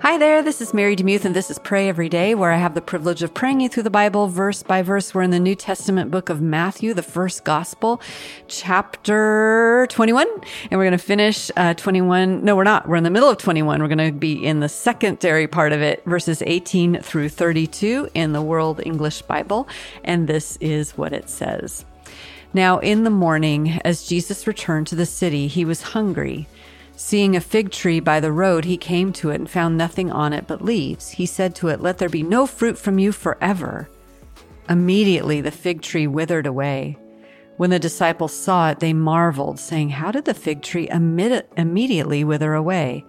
Hi there, this is Mary DeMuth, and this is Pray Every Day, where I have the privilege of praying you through the Bible verse by verse. We're in the New Testament book of Matthew, the first gospel, chapter 21, and we're going to finish uh, 21. No, we're not. We're in the middle of 21. We're going to be in the secondary part of it, verses 18 through 32 in the World English Bible, and this is what it says. Now, in the morning, as Jesus returned to the city, he was hungry. Seeing a fig tree by the road, he came to it and found nothing on it but leaves. He said to it, Let there be no fruit from you forever. Immediately the fig tree withered away. When the disciples saw it, they marveled, saying, How did the fig tree immediately wither away?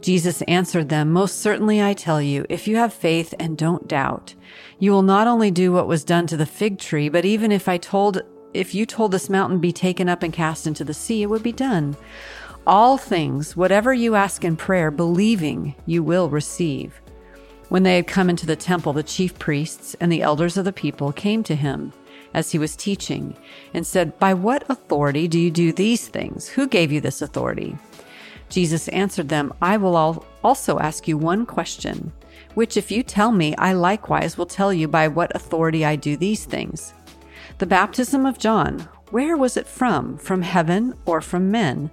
Jesus answered them, Most certainly I tell you, if you have faith and don't doubt, you will not only do what was done to the fig tree, but even if I told, if you told this mountain be taken up and cast into the sea, it would be done all things, whatever you ask in prayer, believing you will receive. When they had come into the temple, the chief priests and the elders of the people came to him as he was teaching and said, By what authority do you do these things? Who gave you this authority? Jesus answered them, I will also ask you one question, which if you tell me, I likewise will tell you by what authority I do these things. The baptism of John, where was it from? From heaven or from men?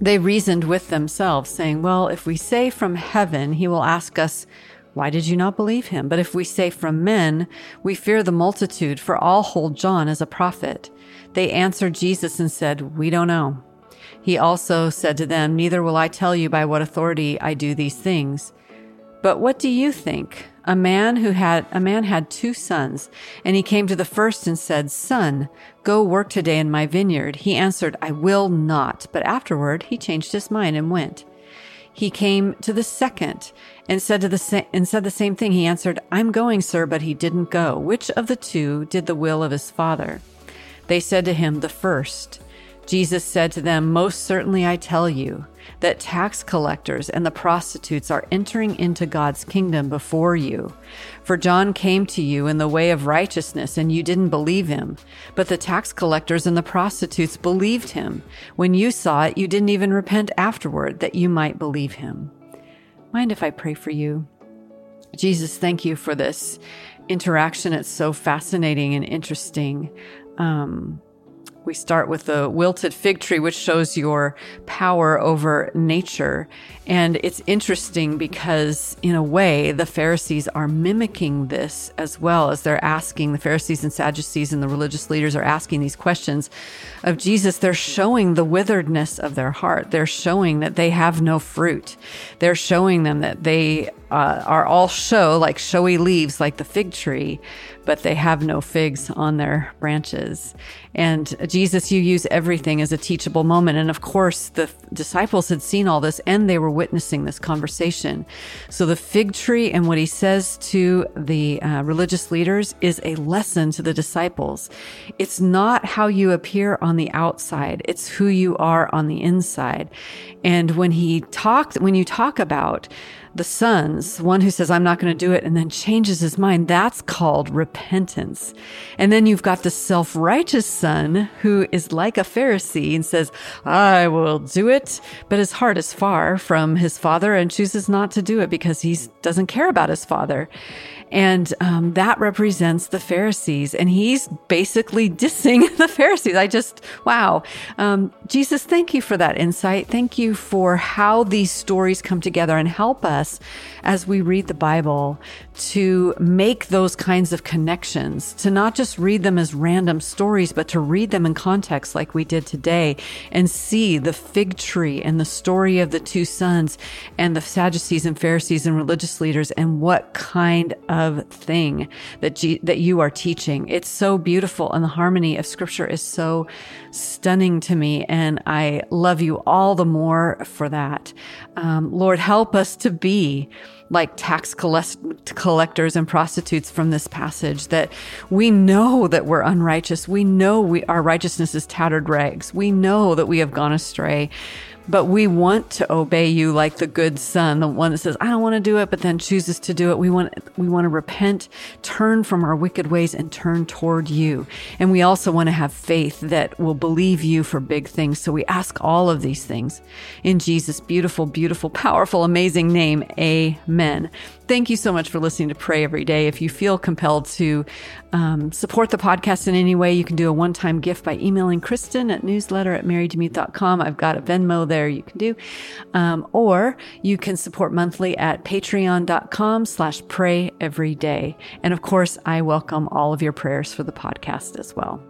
They reasoned with themselves, saying, Well, if we say from heaven, he will ask us, Why did you not believe him? But if we say from men, we fear the multitude, for all hold John as a prophet. They answered Jesus and said, We don't know. He also said to them, Neither will I tell you by what authority I do these things. But what do you think? A man who had a man had two sons, and he came to the first and said, "Son, go work today in my vineyard." He answered, "I will not." But afterward he changed his mind and went. He came to the second and said to the sa- and said the same thing. He answered, "I'm going, sir," but he didn't go. Which of the two did the will of his father? They said to him, "The first." Jesus said to them, Most certainly I tell you that tax collectors and the prostitutes are entering into God's kingdom before you. For John came to you in the way of righteousness, and you didn't believe him. But the tax collectors and the prostitutes believed him. When you saw it, you didn't even repent afterward that you might believe him. Mind if I pray for you? Jesus, thank you for this interaction. It's so fascinating and interesting. Um, we start with the wilted fig tree, which shows your power over nature. And it's interesting because, in a way, the Pharisees are mimicking this as well as they're asking, the Pharisees and Sadducees and the religious leaders are asking these questions of Jesus. They're showing the witheredness of their heart. They're showing that they have no fruit. They're showing them that they uh, are all show, like showy leaves, like the fig tree, but they have no figs on their branches. And Jesus, you use everything as a teachable moment. And of course, the disciples had seen all this and they were witnessing this conversation. So the fig tree and what he says to the uh, religious leaders is a lesson to the disciples. It's not how you appear on the outside. It's who you are on the inside. And when he talked, when you talk about the sons, one who says, I'm not going to do it, and then changes his mind, that's called repentance. And then you've got the self righteous son who is like a Pharisee and says, I will do it, but his heart is far from his father and chooses not to do it because he doesn't care about his father. And um, that represents the Pharisees. And he's basically dissing the Pharisees. I just, wow. Um, Jesus, thank you for that insight. Thank you for how these stories come together and help us as we read the Bible to make those kinds of connections, to not just read them as random stories, but to read them in context like we did today and see the fig tree and the story of the two sons and the Sadducees and Pharisees and religious leaders and what kind of thing that, G- that you are teaching. It's so beautiful and the harmony of scripture is so stunning to me. And I love you all the more for that. Um, Lord, help us to be like tax collectors and prostitutes from this passage that we know that we're unrighteous. We know we, our righteousness is tattered rags. We know that we have gone astray. But we want to obey you like the good son, the one that says, I don't want to do it, but then chooses to do it. We want, we want to repent, turn from our wicked ways and turn toward you. And we also want to have faith that will believe you for big things. So we ask all of these things in Jesus' beautiful, beautiful, powerful, amazing name. Amen. Thank you so much for listening to Pray Every Day. If you feel compelled to um, support the podcast in any way, you can do a one time gift by emailing Kristen at newsletter at marydemuth.com. I've got a Venmo there you can do. Um, or you can support monthly at patreon.com slash pray every day. And of course, I welcome all of your prayers for the podcast as well.